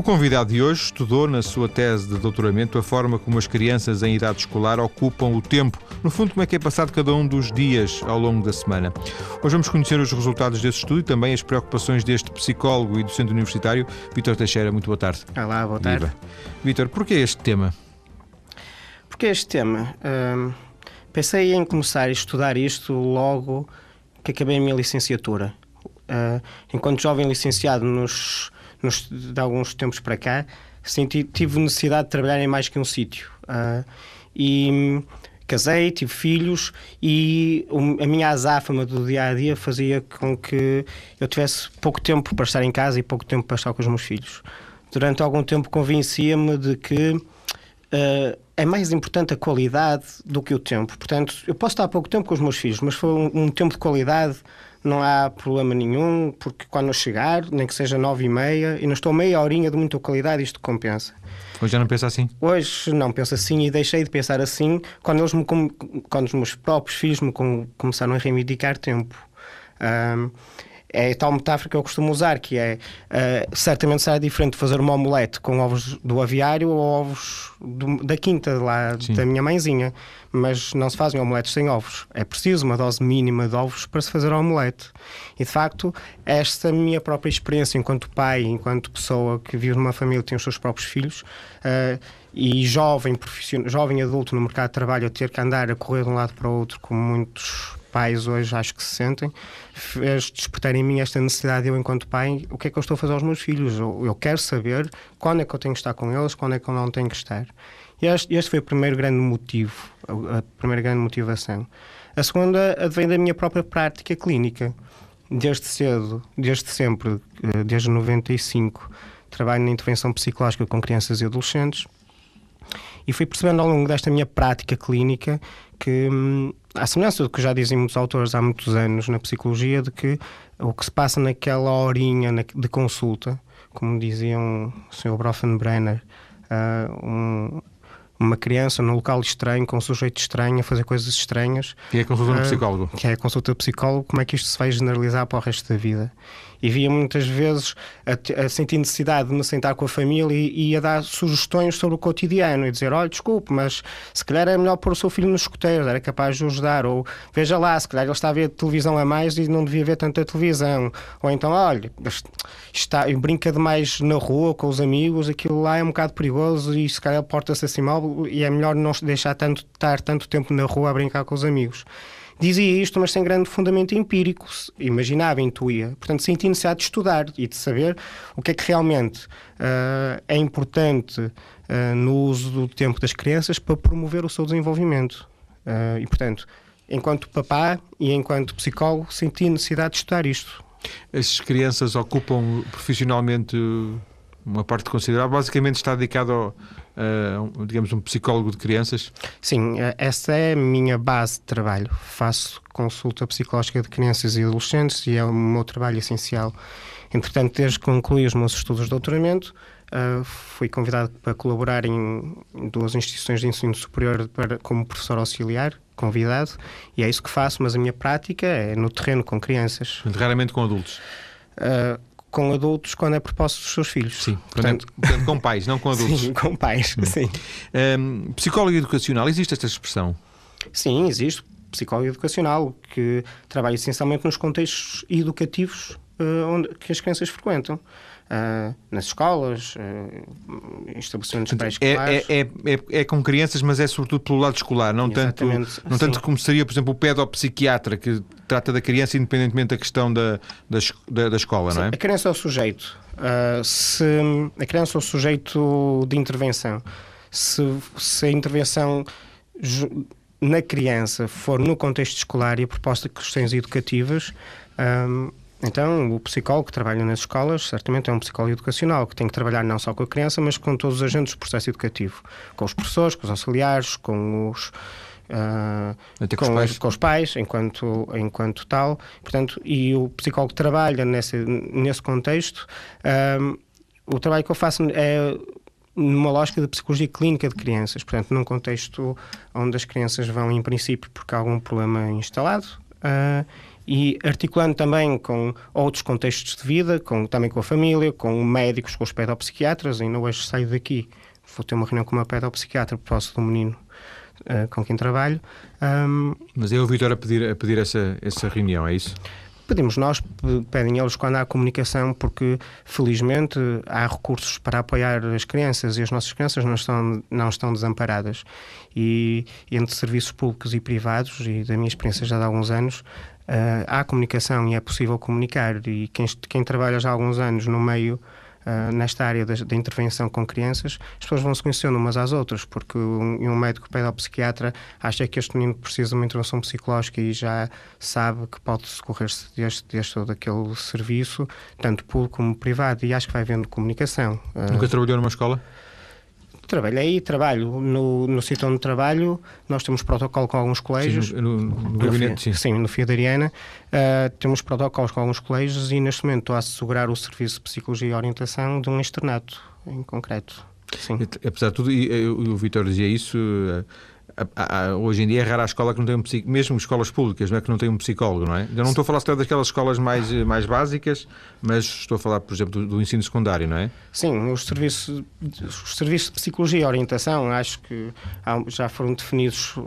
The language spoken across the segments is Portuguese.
O convidado de hoje estudou na sua tese de doutoramento a forma como as crianças em idade escolar ocupam o tempo. No fundo, como é que é passado cada um dos dias ao longo da semana. Hoje vamos conhecer os resultados desse estudo e também as preocupações deste psicólogo e docente universitário, Vítor Teixeira. Muito boa tarde. Olá, boa tarde. Viva. Vítor, porquê este tema? Porquê este tema? Hum, pensei em começar a estudar isto logo que acabei a minha licenciatura. Uh, enquanto jovem licenciado nos, nos, de alguns tempos para cá, senti, tive necessidade de trabalhar em mais que um sítio. Uh, e casei, tive filhos e a minha azáfama do dia a dia fazia com que eu tivesse pouco tempo para estar em casa e pouco tempo para estar com os meus filhos. Durante algum tempo convencia-me de que uh, é mais importante a qualidade do que o tempo. Portanto, eu posso estar pouco tempo com os meus filhos, mas foi um, um tempo de qualidade não há problema nenhum, porque quando eu chegar, nem que seja nove e meia, e não estou meia horinha de muita qualidade, isto compensa. Hoje já não pensa assim? Hoje não penso assim e deixei de pensar assim quando, eles me, quando os meus próprios filhos me começaram a reivindicar tempo. Um, é tal metáfora que eu costumo usar, que é uh, certamente será diferente fazer uma omelete com ovos do aviário ou ovos do, da quinta lá Sim. da minha mãezinha, mas não se fazem omeletes sem ovos. É preciso uma dose mínima de ovos para se fazer a omelete. E de facto, esta minha própria experiência enquanto pai, enquanto pessoa que vive numa família que tem os seus próprios filhos, uh, e jovem, jovem adulto no mercado de trabalho a ter que andar a correr de um lado para o outro, como muitos pais hoje acho que se sentem, fez despertar em mim esta necessidade, eu enquanto pai, o que é que eu estou a fazer aos meus filhos? Eu, eu quero saber quando é que eu tenho que estar com eles, quando é que eu não tenho que estar. E este, este foi o primeiro grande motivo, a, primeira grande motivação. A segunda advém da minha própria prática clínica. Desde cedo, desde sempre, eh, desde 95, trabalho na intervenção psicológica com crianças e adolescentes e fui percebendo ao longo desta minha prática clínica que, hum, à semelhança do que já dizem muitos autores há muitos anos na psicologia, de que o que se passa naquela horinha de consulta, como dizia o Sr. Brofenbrenner, uh, um, uma criança num local estranho, com um sujeito estranho, a fazer coisas estranhas. Que é a consulta uh, psicólogo. Que é a consulta de psicólogo, como é que isto se vai generalizar para o resto da vida? E via muitas vezes a, a sentir necessidade de me sentar com a família e, e, a dar sugestões sobre o cotidiano e dizer: olha, desculpe, mas se calhar é melhor pôr o seu filho nos escuteiros, era capaz de ajudar, ou veja lá, se calhar ele está a ver televisão a mais e não devia ver tanta televisão, ou então, olha, está, brinca demais na rua com os amigos, aquilo lá é um bocado perigoso e se calhar porta-se assim mal e é melhor não deixar tanto, estar tanto tempo na rua a brincar com os amigos. Dizia isto, mas sem grande fundamento empírico. Imaginava, intuía. Portanto, senti necessidade de estudar e de saber o que é que realmente uh, é importante uh, no uso do tempo das crianças para promover o seu desenvolvimento. Uh, e, portanto, enquanto papá e enquanto psicólogo, senti necessidade de estudar isto. As crianças ocupam profissionalmente uma parte considerável, basicamente está dedicado ao, uh, digamos, um psicólogo de crianças? Sim, eh, essa é a minha base de trabalho. Faço consulta psicológica de crianças e adolescentes e é o meu trabalho essencial. Entretanto, desde que concluí os meus estudos de doutoramento, uh, fui convidado para colaborar em duas instituições de ensino superior para, como professor auxiliar, convidado, e é isso que faço, mas a minha prática é no terreno com crianças. Raramente com adultos? Uh, com adultos quando é proposto dos seus filhos. Sim, portanto, portanto, com pais, não com adultos. Sim, com pais, hum. sim. Um, psicólogo educacional, existe esta expressão? Sim, existe. Psicólogo educacional, que trabalha essencialmente nos contextos educativos onde, que as crianças frequentam uh, nas escolas, uh, estabelecimentos pré-escolares. É, é, é, é, com crianças, mas é sobretudo pelo lado escolar, não tanto, não tanto como seria, por exemplo, o pedopsiquiatra, que trata da criança independentemente da questão da, da, da escola, Sim, não é? A criança é o sujeito. Uh, se a criança é o sujeito de intervenção. Se, se a intervenção na criança for no contexto escolar e a proposta de questões educativas, um, então, o psicólogo que trabalha nas escolas certamente é um psicólogo educacional que tem que trabalhar não só com a criança, mas com todos os agentes do processo educativo, com os professores, com os auxiliares, com os Uh, com, os pais. com, os pais, enquanto, enquanto tal. Portanto, e o psicólogo trabalha nesse, nesse contexto. Uh, o trabalho que eu faço é numa lógica de psicologia clínica de crianças, portanto, num contexto onde as crianças vão, em princípio, porque há algum problema instalado, uh, e articulando também com outros contextos de vida, com, também com a família, com médicos, com os pedopsiquiatras. Ainda hoje saio daqui, vou ter uma reunião com uma pedopsiquiatra por causa do menino uh, com quem trabalho. Um, Mas é o Vitor a pedir, a pedir essa, essa reunião, é isso? Pedimos nós, pedem eles quando há comunicação, porque felizmente há recursos para apoiar as crianças e as nossas crianças não estão, não estão desamparadas. E entre serviços públicos e privados, e da minha experiência já de alguns anos, uh, há comunicação e é possível comunicar. E quem, quem trabalha já há alguns anos no meio uh, nesta área da, intervenção com crianças, as pessoas vão se conhecendo umas às outras, porque um, um médico pedopsiquiatra acha que este menino precisa de uma intervenção psicológica e já sabe que pode socorrer-se deste, deste ou daquele serviço, tanto público como privado, e acho que vai havendo comunicação. Nunca trabalhou numa escola? Trabalhei, trabalho no, no sítio onde trabalho, nós temos protocolo com alguns colégios. Sim, no, no, no gabinete, sim. Sim, no FIA da Ariana. Uh, temos protocolos com alguns colégios e neste momento estou a assegurar o serviço de psicologia e orientação de um externato em concreto. Sim. Apesar de tudo, e, o Vitor dizia isso, hoje em dia é rara a escola que não tem um psicólogo, mesmo escolas públicas, não é que não tem um psicólogo, não é? Eu não estou a falar só daquelas escolas mais, mais básicas, mas estou a falar, por exemplo, do, do ensino secundário, não é? Sim, os serviços, os serviços de psicologia e orientação acho que já foram definidos eh,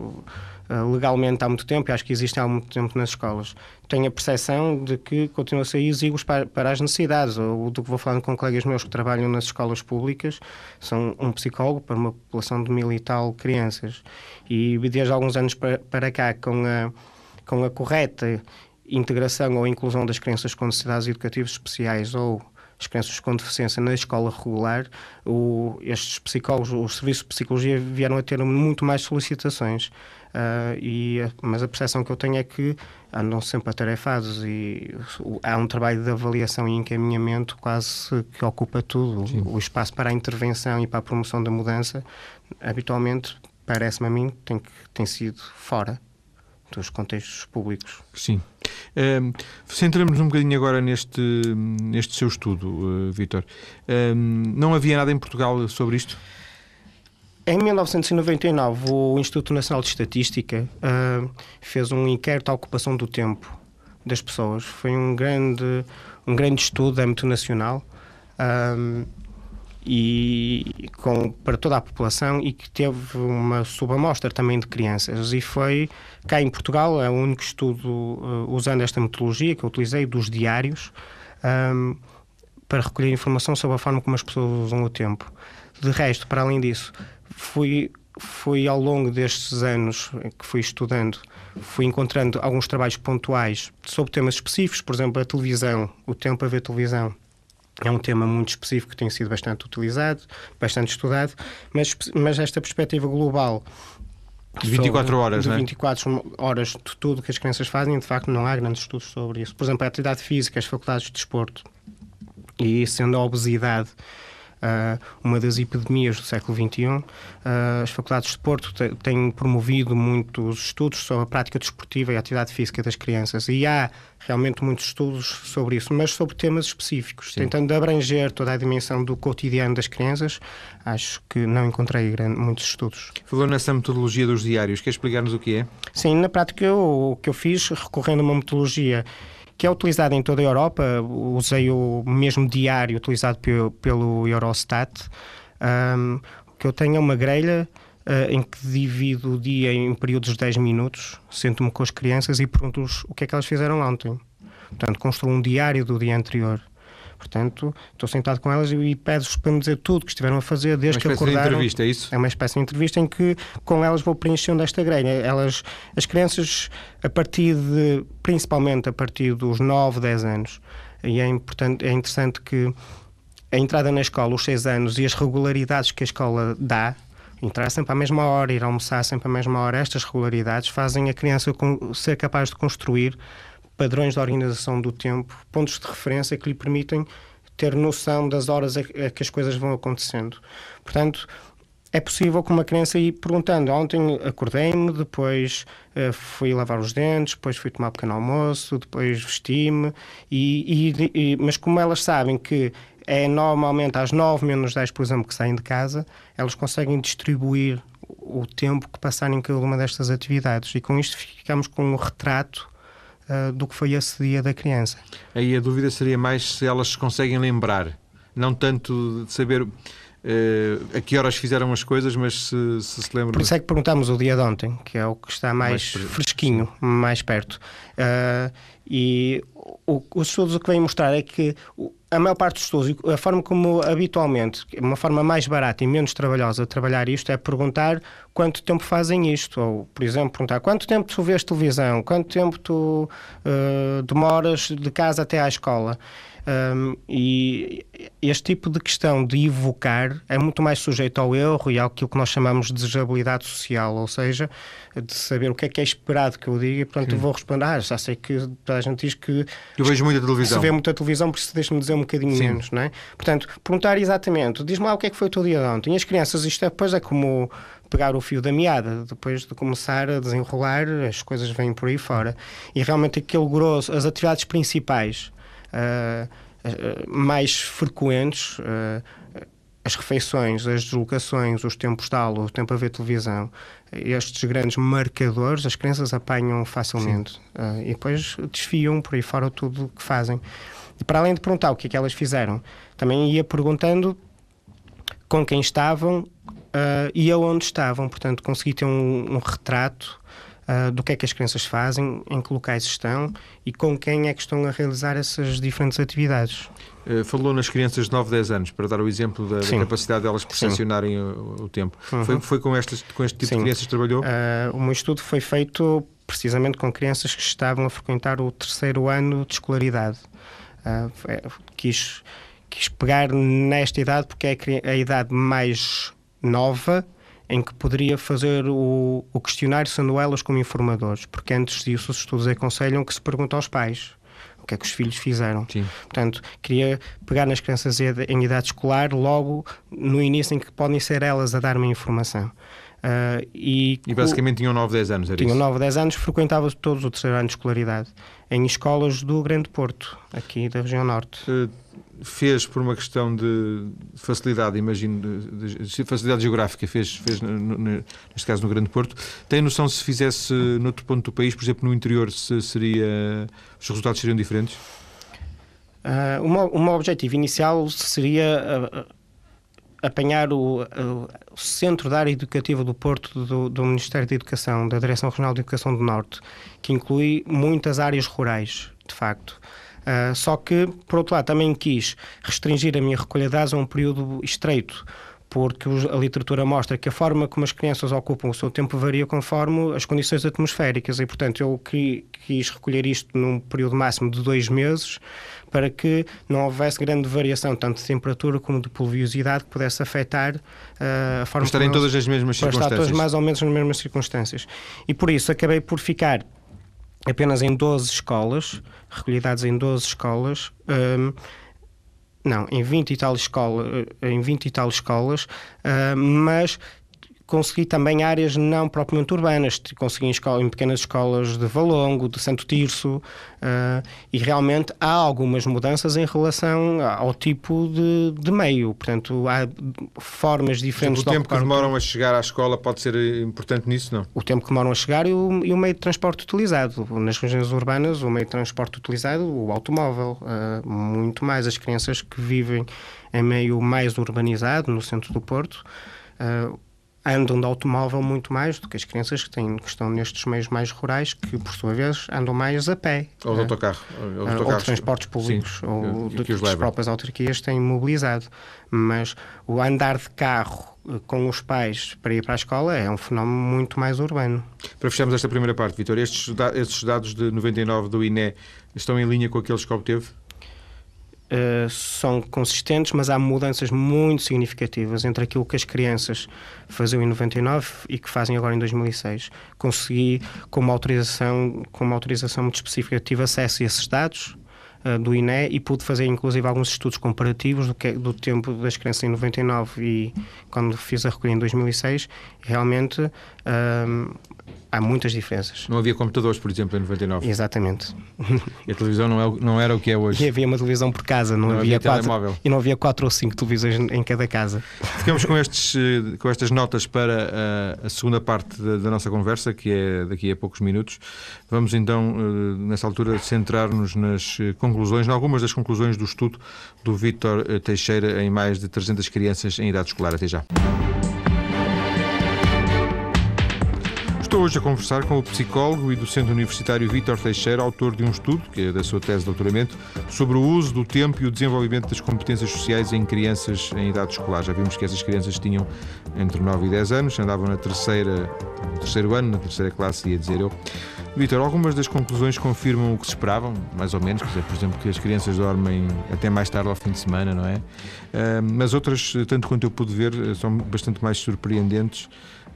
legalmente há muito tempo e acho que existem há muito tempo nas escolas. Tenho a percepção de que continuam a ser exíguos para, para as necessidades. Ou do que vou falando com colegas meus que trabalham nas escolas públicas, são um psicólogo para uma população de mil e tal crianças. E desde alguns anos para, para cá, com a, com a correta integração ou inclusão das crianças com necessidades educativas especiais ou as crianças com deficiência na escola regular, o, estes psicólogos, os serviços de psicologia vieram a ter muito mais solicitações. Uh, e, mas a percepção que eu tenho é que andam sempre atarefados e há um trabalho de avaliação e encaminhamento quase que ocupa tudo. Sim. O espaço para a intervenção e para a promoção da mudança, habitualmente, parece-me a mim, tem, tem sido fora dos contextos públicos. Sim. Um, Centramos um bocadinho agora neste, neste seu estudo, uh, Vítor. Um, não havia nada em Portugal sobre isto? Em 1999, o Instituto Nacional de Estatística uh, fez um inquérito à ocupação do tempo das pessoas. Foi um grande, um grande estudo de âmbito nacional uh, e com, para toda a população e que teve uma subamostra também de crianças. E foi cá em Portugal, é o único estudo uh, usando esta metodologia que eu utilizei, dos diários, para recolher informação sobre a forma como as pessoas usam o tempo. De resto, para além disso, fui, fui ao longo destes anos que fui estudando, fui encontrando alguns trabalhos pontuais sobre temas específicos, por exemplo, a televisão, o tempo a ver televisão. É um tema muito específico que tem sido bastante utilizado, bastante estudado, mas, mas esta perspectiva global de 24 horas, de né? 24 horas de tudo que as crianças fazem, de facto não há grandes estudos sobre isso. Por exemplo, a atividade física, as faculdades de desporto e sendo a obesidade uma das epidemias do século XXI. Ah, as faculdades de Porto têm promovido muitos estudos sobre a prática desportiva e a atividade física das crianças e há realmente muitos estudos sobre isso, mas sobre temas específicos, Sim. tentando abranger toda a dimensão do cotidiano das crianças. Acho que não encontrei grande, muitos estudos. Falou nessa metodologia dos diários, quer explicar-nos o que é? Sim, na prática o que eu fiz, recorrendo a uma metodologia que é utilizado em toda a Europa. Usei o mesmo diário utilizado pelo, Eurostat. Um, o que eu tenho é uma grelha uh, em que divido o dia em períodos de 10 minutos, sento-me com as crianças e pergunto-os o que é que elas fizeram ontem. Portanto, construo um diário do dia anterior. Portanto, estou sentado com elas e peço para me dizer tudo que estiveram a fazer desde que acordaram. É uma espécie de entrevista, é isso? É uma espécie de entrevista em que com elas vou preenchendo esta grelha. Elas, as crianças, a partir de, principalmente a partir dos 9, 10 anos, e é, importante, é interessante que a entrada na escola, os 6 anos e as regularidades que a escola dá, entrar sempre à mesma hora, ir almoçar sempre à mesma hora, estas regularidades fazem a criança ser capaz de construir padrões de organização do tempo, pontos de referência que lhe permitem ter noção das horas a que as coisas vão acontecendo. Portanto, é possível que uma criança ir perguntando. Ontem acordei-me, depois uh, fui lavar os dentes, depois fui tomar um pequeno almoço, depois vesti-me. E, e, e, mas como elas sabem que é normalmente às 9 menos 10, por exemplo, que saem de casa, elas conseguem distribuir o tempo que passaram em cada uma destas atividades. E com isto ficamos com um retrato uh, do que foi esse dia da criança. Aí a dúvida seria mais se elas conseguem lembrar, não tanto de saber Uh, a que horas fizeram as coisas, mas se se, se lembra. Por isso é que perguntámos o dia de ontem, que é o que está mais, mais fresquinho, mais perto. Uh, e o, os estudos o que vêm mostrar é que a maior parte dos estudos, a forma como habitualmente, uma forma mais barata e menos trabalhosa de trabalhar isto é perguntar quanto tempo fazem isto. Ou, por exemplo, perguntar quanto tempo tu vês televisão, quanto tempo tu uh, demoras de casa até à escola. Um, e este tipo de questão de evocar é muito mais sujeito ao erro e àquilo que nós chamamos de desejabilidade social, ou seja, de saber o que é que é esperado que eu diga e, portanto, vou responder, ah, já sei que toda a gente diz que... Eu vejo muita televisão. Se vê muita televisão, por isso deixa-me dizer um bocadinho Sim. menos, não é? Portanto, perguntar exatamente, diz-me lá o que é que foi o teu dia de ontem. E as crianças, isto é, depois é como pegar o fio da meada, depois de começar a desenrolar, as coisas vêm por aí fora. E realmente aquele grosso, as atividades principais mais frequentes, uh, as refeições, as deslocações, os tempos de aula, o tempo a ver televisão, estes grandes marcadores, as crianças apanham facilmente uh, e depois desfiam por aí fora tudo o que fazem. E para além de perguntar o que é que elas fizeram, também ia perguntando com quem estavam uh, e aonde estavam. Portanto, consegui ter um, um retrato uh, do que é que as crianças fazem, em que locais estão e com quem é que estão a realizar essas diferentes atividades. Uh, falou nas crianças de 9, 10 anos, para dar o exemplo da, da capacidade delas percepcionarem o, o, tempo. Uhum. Foi, foi com, estas, com este tipo Sim. de crianças que trabalhou? Uh, o meu estudo foi feito precisamente com crianças que estavam a frequentar o terceiro ano de escolaridade. Uh, quis, quis pegar nesta idade porque é a idade mais nova em que poderia fazer o, o questionário sendo elas como informadores, porque antes disso os estudos aconselham que se pergunte aos pais o que é que os filhos fizeram. Sim. Portanto, queria pegar nas crianças em idade escolar logo no início em que podem ser elas a dar uma informação. Uh, e, e, basicamente tinham 9, 10 anos, era tinham isso? Tinham 9, 10 anos, frequentava todos o terceiro ano de escolaridade em escolas do Grande Porto, aqui da região norte. Uh, fez por uma questão de facilidade, imagino, de, de facilidade geográfica, fez, fez no, no, neste caso no Grande Porto. Tem noção se fizesse noutro ponto do país, por exemplo, no interior, se seria, os resultados seriam diferentes? Uh, o, meu, o meu objetivo inicial seria apanhar o, o, Centro da Área Educativa do Porto do, do, Ministério da Educação, da Direção Regional de Educação do Norte, que inclui muitas áreas rurais, de facto. Uh, só que, por outro lado, também quis restringir a minha recolha de dados a um período estreito, porque a literatura mostra que a forma como as crianças ocupam o seu tempo varia conforme as condições atmosféricas e, portanto, eu quis recolher isto num período máximo de dois meses para que não houvesse grande variação, tanto de temperatura como de pluviosidade, que pudesse afetar uh, a forma... Para estarem todas as mesmas circunstâncias. Para estar todas mais ou menos nas mesmas circunstâncias. E por isso acabei por ficar apenas em 12 escolas, recolhidas em 12 escolas. Um, não, em 20 e tal, escola, em 20 e tal escolas, uh, mas consegui também áreas não propriamente urbanas, consegui em, escola, em pequenas escolas de Valongo, de Santo Tirso, uh, e realmente há algumas mudanças em relação ao tipo de, de meio. Portanto, há formas diferentes o de O tempo que demoram a chegar à escola pode ser importante nisso, não? O tempo que demoram a chegar e o, e o meio de transporte utilizado. Nas regiões urbanas, o meio de transporte utilizado, o automóvel, uh, muito mais as crianças que vivem em meio mais urbanizado, no centro do Porto, uh, andam de automóvel muito mais do que as crianças que, têm, que estão nestes meios mais rurais, que por sua vez andam mais a pé. Ou de né? autocarro. Ou, ou de transportes públicos, Sim, ou de, que as próprias autarquias têm mobilizado. Mas o andar de carro eh, com os pais para ir para a escola é um fenómeno muito mais urbano. Para fecharmos esta primeira parte, Vitor, estes, estes dados de 99 do INE estão em linha com aqueles que obteve? Uh, são consistentes, mas há mudanças muito significativas entre aquilo que as crianças faziam em 99 e que fazem agora em 2006. Consegui, com uma autorização, com uma autorização muito específica, tive acesso a esses dados uh, do INE e pude fazer, inclusive, alguns estudos comparativos do, que, do tempo das crianças em 99 e quando fiz a recolha em 2006. Realmente, uh, há muitas diferenças. Não havia computadores, por exemplo, em 99. Exatamente. E a televisão não, é, não era o que é hoje. E havia uma televisão por casa, não, Não havia, havia quatro, telemóvel. e não havia quatro ou cinco televisões em cada casa. Ficamos com, estes, eh, com estas notas para a, a segunda parte da, da nossa conversa, que é daqui a poucos minutos. Vamos então, eh, nessa altura, centrar-nos nas eh, conclusões, em algumas das conclusões do estudo do Vítor eh, Teixeira em mais de 300 crianças em idade escolar. Até já. Estou hoje a conversar com o psicólogo e docente universitário Vítor Teixeira, autor de um estudo, que é da sua tese de doutoramento, sobre o uso do tempo e o desenvolvimento das competências sociais em crianças em idade escolar. Já vimos que essas crianças tinham entre 9 e 10 anos, andavam na terceira, no terceiro ano, na terceira classe, ia dizer eu. Vítor, algumas das conclusões confirmam o que se esperavam, mais ou menos, quer dizer, por exemplo, que as crianças dormem até mais tarde ao fim de semana, não é? Ah, mas outras, tanto quanto eu pude ver, são bastante mais surpreendentes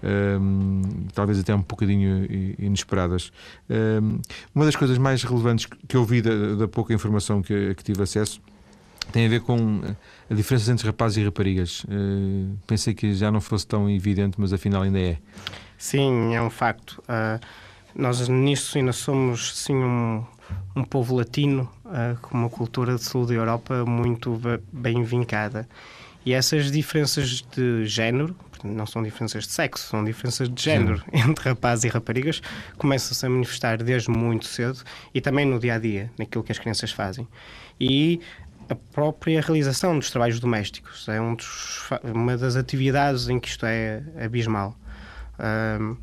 um, talvez até um bocadinho inesperadas. Um, uma das coisas mais relevantes que eu vi da, da pouca informação que, que, tive acesso tem a ver com a diferença entre rapazes e raparigas. Uh, pensei que já não fosse tão evidente, mas afinal ainda é. Sim, é um facto. Uh, nós nisso ainda somos sim um, um povo latino uh, com uma cultura de sul da Europa muito bem vincada. E essas diferenças de género, não são diferenças de sexo, são diferenças de género Sim. entre rapazes e raparigas, começam-se a manifestar desde muito cedo e também no dia a dia, naquilo que as crianças fazem. E a própria realização dos trabalhos domésticos é um dos, uma das atividades em que isto é abismal. Um,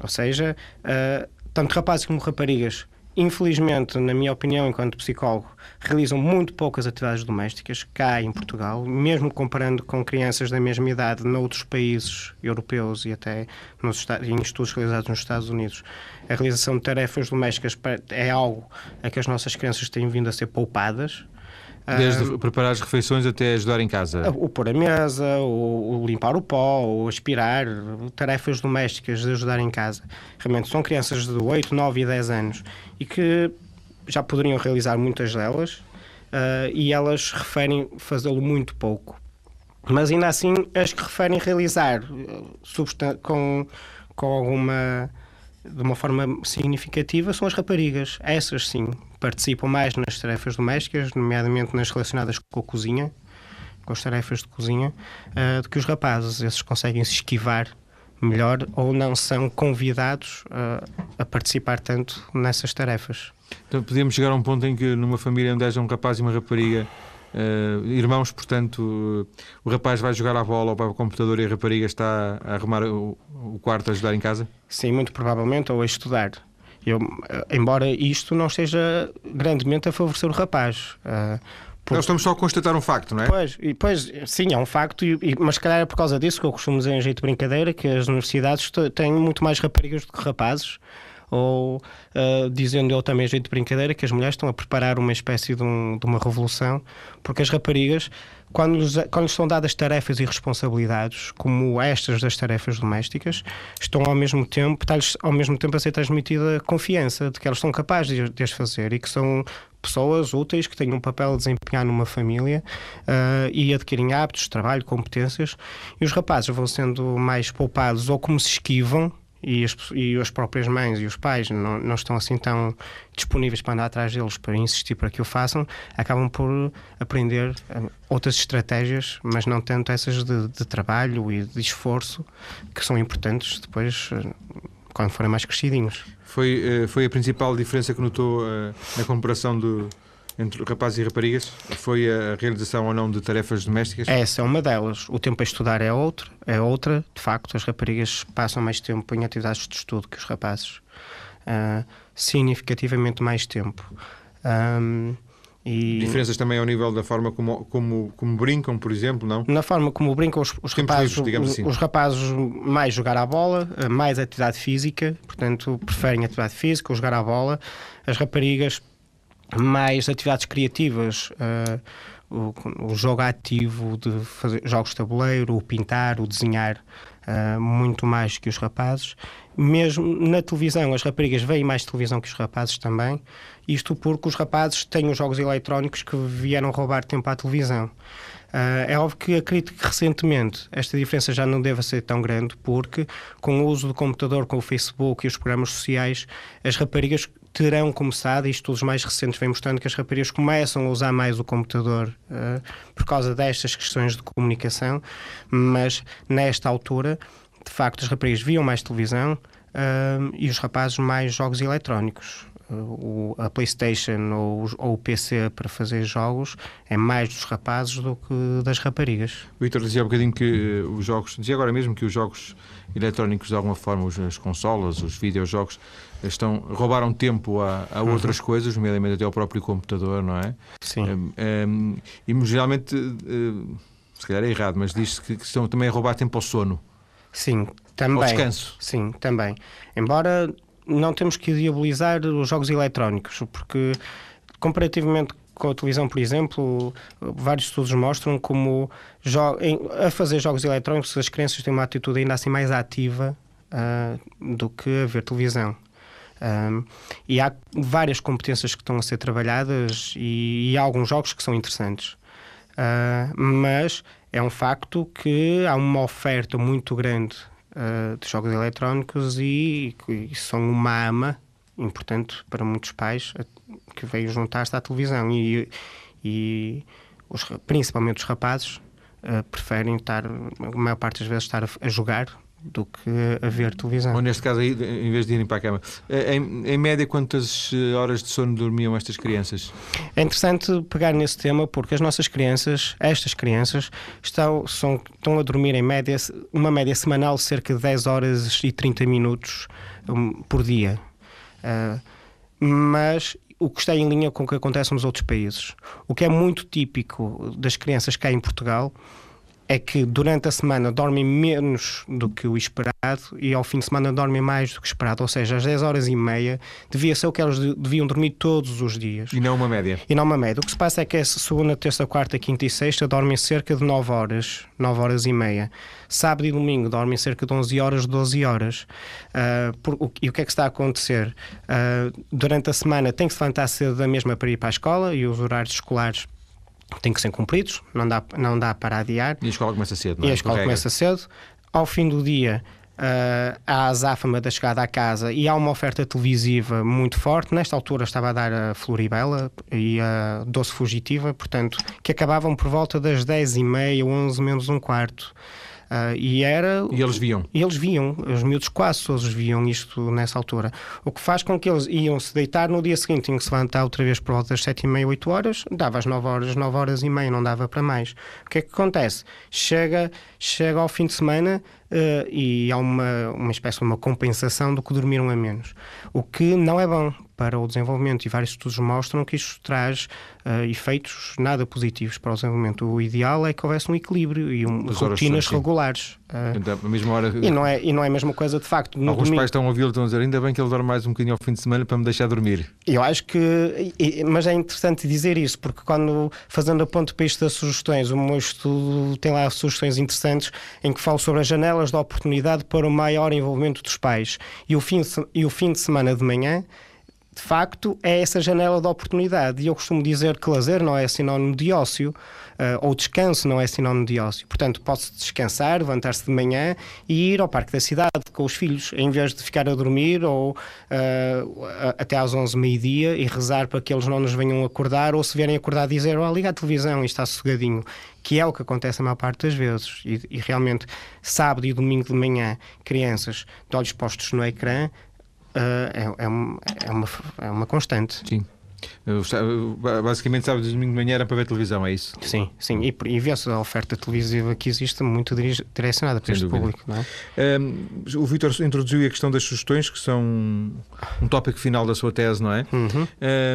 ou seja, uh, tanto rapazes como raparigas infelizmente, na minha opinião, enquanto psicólogo, realizam muito poucas atividades domésticas cá em Portugal, mesmo comparando com crianças da mesma idade noutros países europeus e até nos, em estudos realizados nos Estados Unidos. A realização de tarefas domésticas é algo a que as nossas crianças têm vindo a ser poupadas. Desde preparar as refeições até ajudar em casa? O pôr a mesa, o, o, limpar o pó, o aspirar, tarefas domésticas de ajudar em casa. Realmente são crianças de 8, 9 e 10 anos e que já poderiam realizar muitas delas uh, e elas referem fazê-lo muito pouco. Mas ainda assim, as que referem realizar com, com alguma de uma forma significativa são as raparigas. Essas sim participam mais nas tarefas domésticas, nomeadamente nas relacionadas com a cozinha, com as tarefas de cozinha, uh, do que os rapazes. Esses conseguem se esquivar melhor ou não são convidados uh, a participar tanto nessas tarefas. Então podíamos chegar a um ponto em que numa família onde haja um rapaz e uma rapariga Uh, irmãos, portanto, uh, o rapaz vai jogar a bola ou para o computador e a rapariga está a arrumar o, o quarto a ajudar em casa? Sim, muito provavelmente, ou a estudar. Eu, uh, embora isto não esteja grandemente a favorecer o rapaz. Por... Nós estamos só a constatar um facto, não é? Pois, pois sim, é um facto, e, mas se calhar é por causa disso que eu costumo dizer em jeito de brincadeira que as universidades têm muito mais raparigas do que rapazes ou uh, dizendo eu também, jeito de brincadeira, que as mulheres estão a preparar uma espécie de, um, de uma revolução, porque as raparigas, quando lhes, quando lhes são dadas tarefas e responsabilidades, como estas das tarefas domésticas, estão ao mesmo tempo, está-lhes ao mesmo tempo a ser transmitida confiança de que elas são capazes de, de as fazer e que são pessoas úteis que têm um papel a desempenhar numa família uh, e adquirem hábitos, trabalho, competências, e os rapazes vão sendo mais poupados ou como se esquivam e as, e as próprias mães e os pais não, não estão assim tão disponíveis para andar atrás deles, para insistir para que o façam, acabam por aprender eh, outras estratégias, mas não tanto essas de, de trabalho e de esforço, que são importantes depois eh, quando forem mais crescidinhos. Foi, eh, foi a principal diferença que notou na comparação do entre rapazes e raparigas? Foi a realização ou não de tarefas domésticas? Essa é uma delas. O tempo a estudar é outra, é outra. De facto, as raparigas passam mais tempo em atividades de estudo que os rapazes. Uh, significativamente mais tempo. Um, e... Diferenças também ao nível da forma como, como, como brincam, por exemplo, não? Na forma como brincam os, os rapazes, livres, assim. os rapazes mais jogar à bola, mais atividade física, portanto preferem atividade física ou jogar à bola. As raparigas mais atividades criativas, uh, o, o, jogo ativo de fazer jogos de tabuleiro, o pintar, o desenhar, uh, muito mais que os rapazes. Mesmo na televisão, as raparigas veem mais televisão que os rapazes também, isto porque os rapazes têm os jogos eletrónicos que vieram roubar tempo à televisão. Uh, é óbvio que acredito que recentemente esta diferença já não deva ser tão grande, porque com o uso do computador, com o Facebook e os programas sociais, as raparigas terão começado, e estudos mais recentes vêm mostrando que as raparigas começam a usar mais o computador uh, por causa destas questões de comunicação, mas nesta altura, de facto, as raparigas viam mais televisão uh, e os rapazes mais jogos eletrónicos o, a PlayStation ou, ou, o PC para fazer jogos é mais dos rapazes do que das raparigas. O Vitor dizia um bocadinho que uh, os jogos, dizia agora mesmo que os jogos eletrónicos, de alguma forma, os, as consolas, os videojogos, estão, roubaram tempo a, a uhum. outras coisas, nomeadamente até ao próprio computador, não é? Sim. Um, um, e geralmente, uh, se calhar é errado, mas diz-se que, que estão também a roubar tempo ao sono. Sim, também. Ao descanso. Sim, também. Embora não temos que diabolizar os jogos eletrónicos, porque comparativamente com a televisão, por exemplo, vários estudos mostram como a fazer jogos eletrónicos as crianças têm uma atitude ainda assim mais ativa uh, do que a ver televisão. Um, e há várias competências que estão a ser trabalhadas e, e há alguns jogos que são interessantes. Uh, mas é um facto que há uma oferta muito grande uh, de jogos eletrónicos e, e são uma ama importante para muitos pais que veio juntar-se à televisão. E, e os, principalmente os rapazes uh, preferem estar, a maior parte das vezes, estar a, a jogar do que a ver televisão. Ou neste caso, aí, em vez de irem para a cama. Eh, em, em, média, quantas eh, horas de sono dormiam estas crianças? É interessante pegar nesse tema porque as nossas crianças, estas crianças, estão, são, estão a dormir em média, uma média semanal, cerca de 10 horas e 30 minutos um, por dia. Uh, mas o que está em linha com o que acontece nos outros países. O que é muito típico das crianças cá em Portugal é que durante a semana dormem menos do que o esperado e ao fim de semana dormem mais do que esperado. Ou seja, às 10 horas e meia devia ser o que elas deviam dormir todos os dias. E não uma média. E não uma média. O que se passa é que essa segunda, terça, quarta, quinta e sexta dormem cerca de 9 horas, 9 horas e meia. Sábado e domingo dormem cerca de 11 horas, 12 horas. Uh, por, o, e o que é que está a acontecer? Uh, durante a semana tem que se levantar cedo da mesma para ir para a escola e os horários escolares têm que ser cumpridos, não dá, não dá para adiar. E a escola começa cedo, não é? E a escola começa cedo. Ao fim do dia, uh, há a azáfama da chegada à casa e há uma oferta televisiva muito forte. Nesta altura estava a dar a Floribela e a Doce Fugitiva, portanto, que acabavam por volta das 10h30, 11 menos um quarto. Uh, e era. E eles viam? E eles viam, os miúdos quase todos viam isto nessa altura. O que faz com que eles iam se deitar no dia seguinte, tinham que se levantar outra vez por volta das 7 e meia, 8 horas, dava às 9 horas, 9 horas e meia, não dava para mais. O que é que acontece? Chega, chega ao fim de semana uh, e há uma, uma espécie de uma compensação do que dormiram a menos. O que não é bom, para o desenvolvimento e vários estudos mostram que isto traz uh, efeitos nada positivos para o desenvolvimento. O ideal é que houvesse um equilíbrio e um, rotinas regulares. Uh, a mesma hora... e, não é, e não é a mesma coisa de facto. Alguns domingo... pais estão a ouvi-lo estão a dizer ainda bem que ele dorme mais um bocadinho ao fim de semana para me deixar dormir. Eu acho que. Mas é interessante dizer isso, porque quando, fazendo a ponto para isto das sugestões, o meu estudo tem lá sugestões interessantes em que falo sobre as janelas de oportunidade para o maior envolvimento dos pais. E o fim de, e o fim de semana de manhã de facto, é essa janela de oportunidade. E eu costumo dizer que lazer não é sinónimo de ócio, uh, ou descanso não é sinónimo de ócio. Portanto, posso descansar, levantar-se de manhã e ir ao Parque da Cidade com os filhos, em vez de ficar a dormir ou uh, até às 11 meio-dia e rezar para que eles não nos venham acordar, ou se vierem acordar, dizer: oh, liga a televisão e está sossegadinho que é o que acontece a maior parte das vezes. E, e, realmente, sábado e domingo de manhã, crianças de olhos postos no ecrã, uh, é, é, é, uma, é uma constante. Sim. Basicamente, sábado e domingo de manhã era para ver televisão, é isso? Sim, sim. E, e vê-se a oferta televisiva que existe muito direcionada para Sem este dúvida. público. Não é? Um, o Vitor introduziu a questão das sugestões, que são um tópico final da sua tese, não é? Uhum.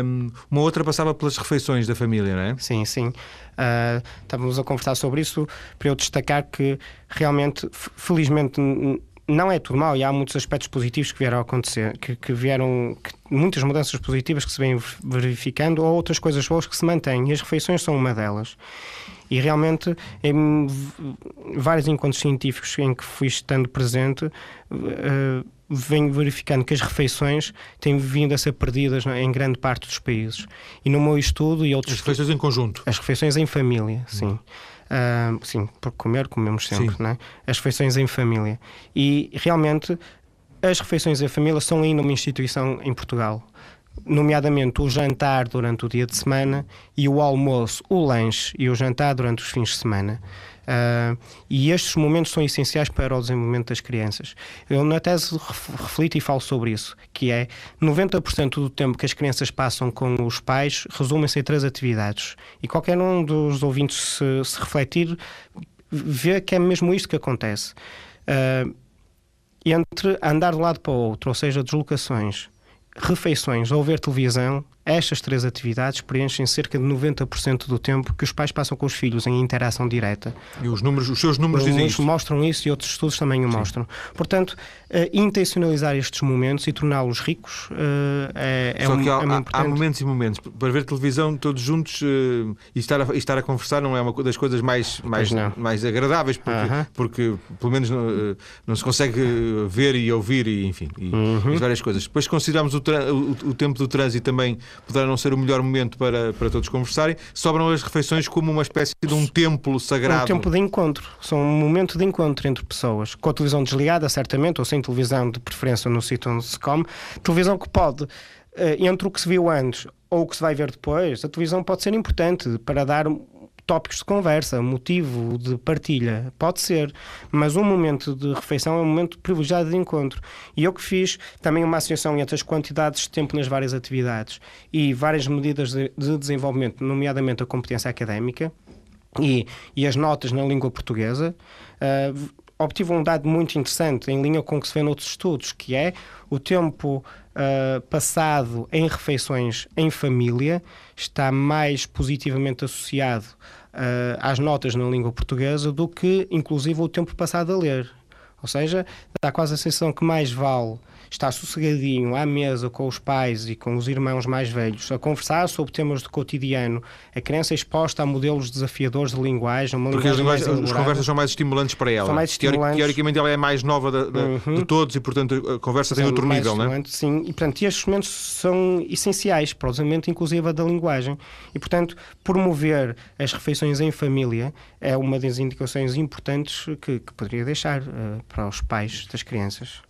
Um, uma outra passava pelas refeições da família, não é? Sim, sim. Uh, estávamos a conversar sobre isso para eu destacar que realmente, felizmente não é tudo mal e há muitos aspectos positivos que vieram a acontecer, que, que vieram, que, muitas mudanças positivas que se vêm verificando ou outras coisas boas que se mantêm e as refeições são uma delas. E realmente, em vários encontros científicos em que fui estando presente, uh, venho verificando que as refeições têm vindo a ser perdidas em grande parte dos países. E no meu estudo e outros. As refeições em conjunto? As refeições em família, sim. Hum. Uh, sim, porque comer, comemos sempre, né? As refeições em família. E realmente as refeições em família são ainda uma instituição em Portugal nomeadamente o jantar durante o dia de semana e o almoço, o lanche e o jantar durante os fins de semana. Uh, e estes momentos são essenciais para o desenvolvimento das crianças. Eu na tese reflito e falo sobre isso, que é 90% do tempo que as crianças passam com os pais resumem-se em três atividades. E qualquer um dos ouvintes se, se refletir vê que é mesmo isto que acontece. Uh, entre andar de lado para o outro, ou seja, deslocações, refeições ou ver televisão estas três atividades preenchem cerca de 90% do tempo que os pais passam com os filhos em interação direta. E os, números, os seus números os dizem isso? mostram isso e outros estudos também o Sim. mostram. Portanto, uh, intencionalizar estes momentos e torná-los ricos uh, é, é, Só um, que há, é há, momentos e momentos. Para ver televisão todos juntos uh, e, estar a, e estar a conversar não é uma das coisas mais, mais, mais agradáveis, porque, -huh. porque pelo menos não, não, se consegue ver e ouvir e, enfim, e, -huh. e várias coisas. Depois consideramos o, o, o tempo do trânsito também poderá não ser o melhor momento para, para todos conversarem, sobram as refeições como uma espécie de um templo sagrado. Um tempo de encontro, são um momento de encontro entre pessoas, com a televisão desligada, certamente, ou sem televisão, de preferência no sítio onde se come, televisão que pode, eh, entre o que se viu antes ou o que se vai ver depois, a televisão pode ser importante para dar tópicos de conversa, motivo de partilha, pode ser, mas um momento de refeição é um momento privilegiado de encontro. E eu que fiz também uma associação entre as quantidades de tempo nas várias atividades e várias medidas de, de desenvolvimento, nomeadamente a competência académica e, e as notas na língua portuguesa. Uh, obtive um dado muito interessante em linha com o que se vê noutros estudos, que é o tempo uh, passado em refeições em família está mais positivamente associado uh, às notas na língua portuguesa do que, inclusive, o tempo passado a ler. Ou seja, dá quase a sensação que mais vale estar sossegadinho à mesa com os pais e com os irmãos mais velhos a conversar sobre temas do cotidiano, a criança exposta a modelos desafiadores de linguagem, uma Porque linguagem as, as conversas são mais estimulantes para ela. São mais estimulantes. Teoricamente ela é mais nova de, de, uhum. de todos e, portanto, a conversa tem outro nível, não é? Sim, e portanto, estes momentos são essenciais para o desenvolvimento inclusive da linguagem. E, portanto, promover as refeições em família é uma das indicações importantes que, que poderia deixar uh, para os pais das crianças.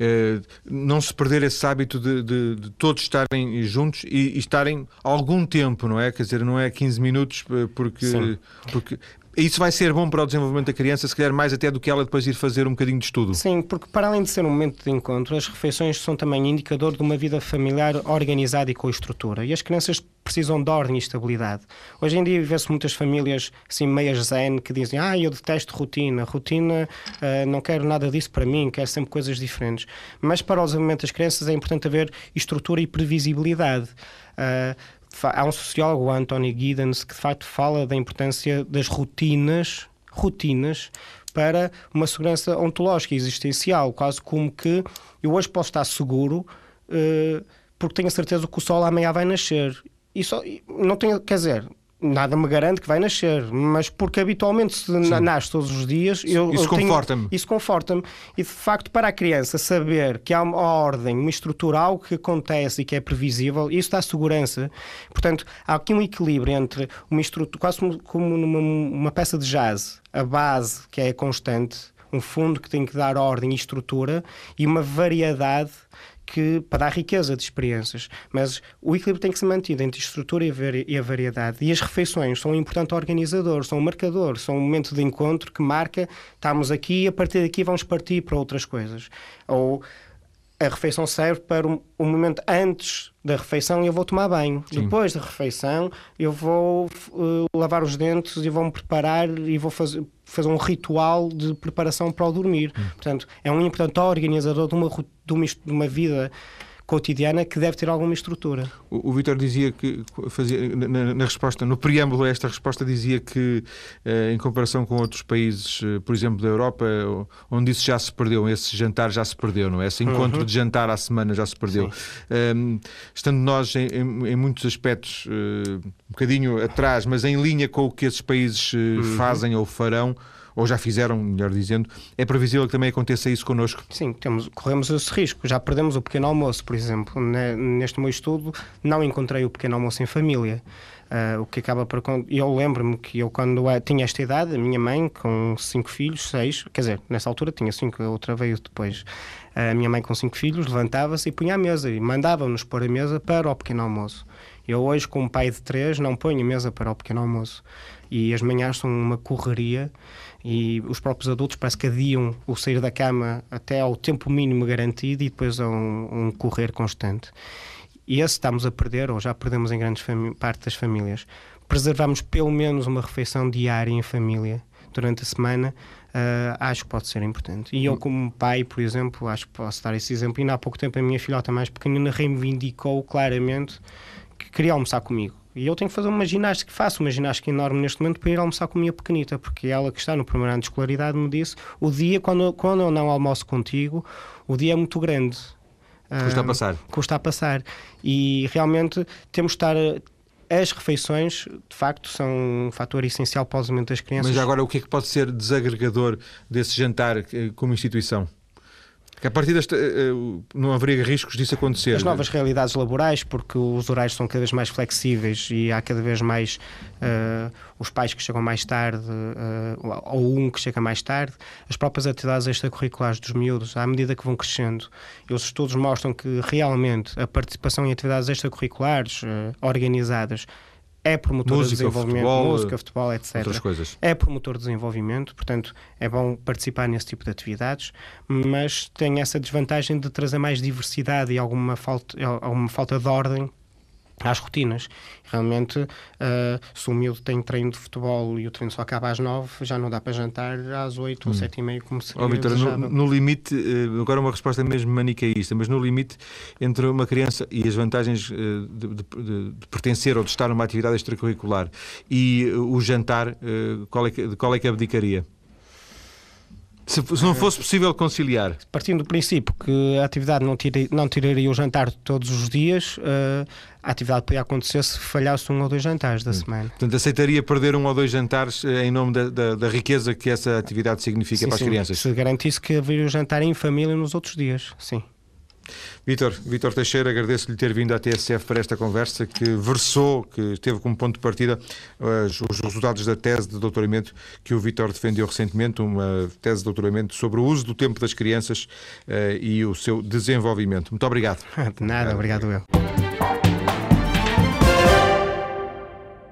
Uh, não se perder esse hábito de, de, de todos estarem juntos e, e, estarem algum tempo, não é? Quer dizer, não é 15 minutos, eh, porque, porque isso vai ser bom para o desenvolvimento da criança, se calhar mais até do que ela depois ir fazer um bocadinho de estudo. Sim, porque para além de ser um momento de encontro, as refeições são também indicador de uma vida familiar organizada e com estrutura. E as crianças precisam de ordem e estabilidade. Hoje em dia vê-se muitas famílias assim meias zen que dizem ah, eu detesto rotina, rotina, uh, não quero nada disso para mim, quero sempre coisas diferentes. Mas para o desenvolvimento das crianças é importante haver estrutura e previsibilidade. Uh, há um sociólogo, Anthony Giddens, que de facto fala da importância das rotinas, rotinas para uma segurança ontológica existencial, quase como que eu hoje posso estar seguro uh, porque tenho a certeza que o sol amanhã vai nascer. E só, não tenho, quer dizer, nada me garante que vai nascer, mas porque habitualmente se nasce todos os dias, eu, isso conforta-me. Isso conforta-me. E de facto, para a criança saber que há uma ordem, uma estrutura, algo que acontece e que é previsível, isso dá segurança. Portanto, há aqui um equilíbrio entre uma estrutura, quase como numa uma peça de jazz, a base que é constante, um fundo que tem que dar ordem e estrutura, e uma variedade que, para dar riqueza de experiências. Mas o equilíbrio tem que ser mantido entre a estrutura e a variedade. E as refeições são um importante organizador, são um marcador, são um momento de encontro que marca, estamos aqui e a partir daqui vamos partir para outras coisas. Ou a refeição serve para o um, momento antes da refeição eu vou tomar banho. Sim. Depois da refeição eu vou uh, lavar os dentes e vou-me preparar e vou fazer, fazer um ritual de preparação para o dormir. Hum. Portanto, é um importante organizador de uma, de uma, de uma vida cotidiana que deve ter alguma estrutura. O, o Vitor dizia que, fazia, na, na, resposta, no preâmbulo a esta resposta, dizia que, eh, em comparação com outros países, eh, por exemplo, da Europa, onde isso já se perdeu, esse jantar já se perdeu, não é? Esse encontro uhum. de jantar à semana já se perdeu. Um, ehm, estando nós, em, em, em muitos aspectos, uh, um bocadinho atrás, mas em linha com o que esses países uh, uhum. fazem ou farão, ou já fizeram, melhor dizendo, é previsível que também aconteça isso connosco? Sim, temos, corremos esse risco. Já perdemos o pequeno almoço, por exemplo. Neste meu estudo, não encontrei o pequeno almoço em família. Uh, o que acaba por. Eu lembro-me que eu, quando tinha esta idade, a minha mãe, com cinco filhos, seis, quer dizer, nessa altura tinha cinco, a outra veio depois. A minha mãe, com cinco filhos, levantava-se e punha a mesa e mandava-nos pôr a mesa para o pequeno almoço. Eu, hoje, como pai de três, não ponho a mesa para o pequeno almoço. E as manhãs são uma correria e os próprios adultos parece que adiam o sair da cama até ao tempo mínimo garantido e depois a um, um correr constante. E esse estamos a perder, ou já perdemos em grande parte das famílias. Preservamos pelo menos uma refeição diária em família durante a semana, uh, acho que pode ser importante. E eu, como pai, por exemplo, acho que posso dar esse exemplo. E há pouco tempo a minha filhota mais pequenina reivindicou claramente que queria almoçar comigo. E eu tenho que fazer uma ginástica, faço uma ginástica enorme neste momento para ir almoçar com a minha pequenita, porque ela que está no primeiro ano de escolaridade me disse: o dia, quando, quando eu não almoço contigo, o dia é muito grande. Custa a passar. Custa a passar. E realmente temos de estar. As refeições, de facto, são um fator essencial para o desenvolvimento das crianças. Mas agora, o que é que pode ser desagregador desse jantar eh, como instituição? Que a partir desta eh, eh, não haveria riscos disso acontecer. As novas realidades laborais, porque os horários são cada vez mais flexíveis e há cada vez mais uh, os pais que chegam mais tarde uh, ou um que chega mais tarde, as próprias atividades extracurriculares dos miúdos, à medida que vão crescendo, e os estudos mostram que realmente a participação em atividades extracurriculares uh, organizadas é promotor música, de desenvolvimento, futebol, música, futebol, etc. Outras coisas. É promotor de desenvolvimento, portanto é bom participar nesse tipo de atividades, mas tem essa desvantagem de trazer mais diversidade e alguma falta, alguma falta de ordem às rotinas. Realmente, uh, se o miúdo tem treino de futebol e o treino só acaba às nove, já não dá para jantar às oito hum. ou sete e meia, como seria oh, Victor, no, no, limite, uh, agora uma resposta mesmo manicaísta, mas no limite entre uma criança e as vantagens uh, de, de, de, de, pertencer ou de estar numa atividade extracurricular e o jantar, qual é que, de qual é que abdicaria? Se, se, não fosse possível conciliar. Partindo do princípio que a atividade não, tira, não tiraria o jantar todos os dias, uh, a atividade podia acontecer se falhasse um ou dois jantares da hum. semana. Portanto, aceitaria perder um ou dois jantares eh, em nome da, da, da riqueza que essa atividade significa sim, para as sim. crianças? Se garantisse que haveria o jantar em família nos outros dias, sim. Vítor, Vítor Teixeira, agradeço-lhe ter vindo à TSF para esta conversa que versou, que teve como ponto de partida os, os resultados da tese de doutoramento que o Vítor defendeu recentemente, uma tese de doutoramento sobre o uso do tempo das crianças uh, e o seu desenvolvimento. Muito obrigado. De nada, obrigado eu.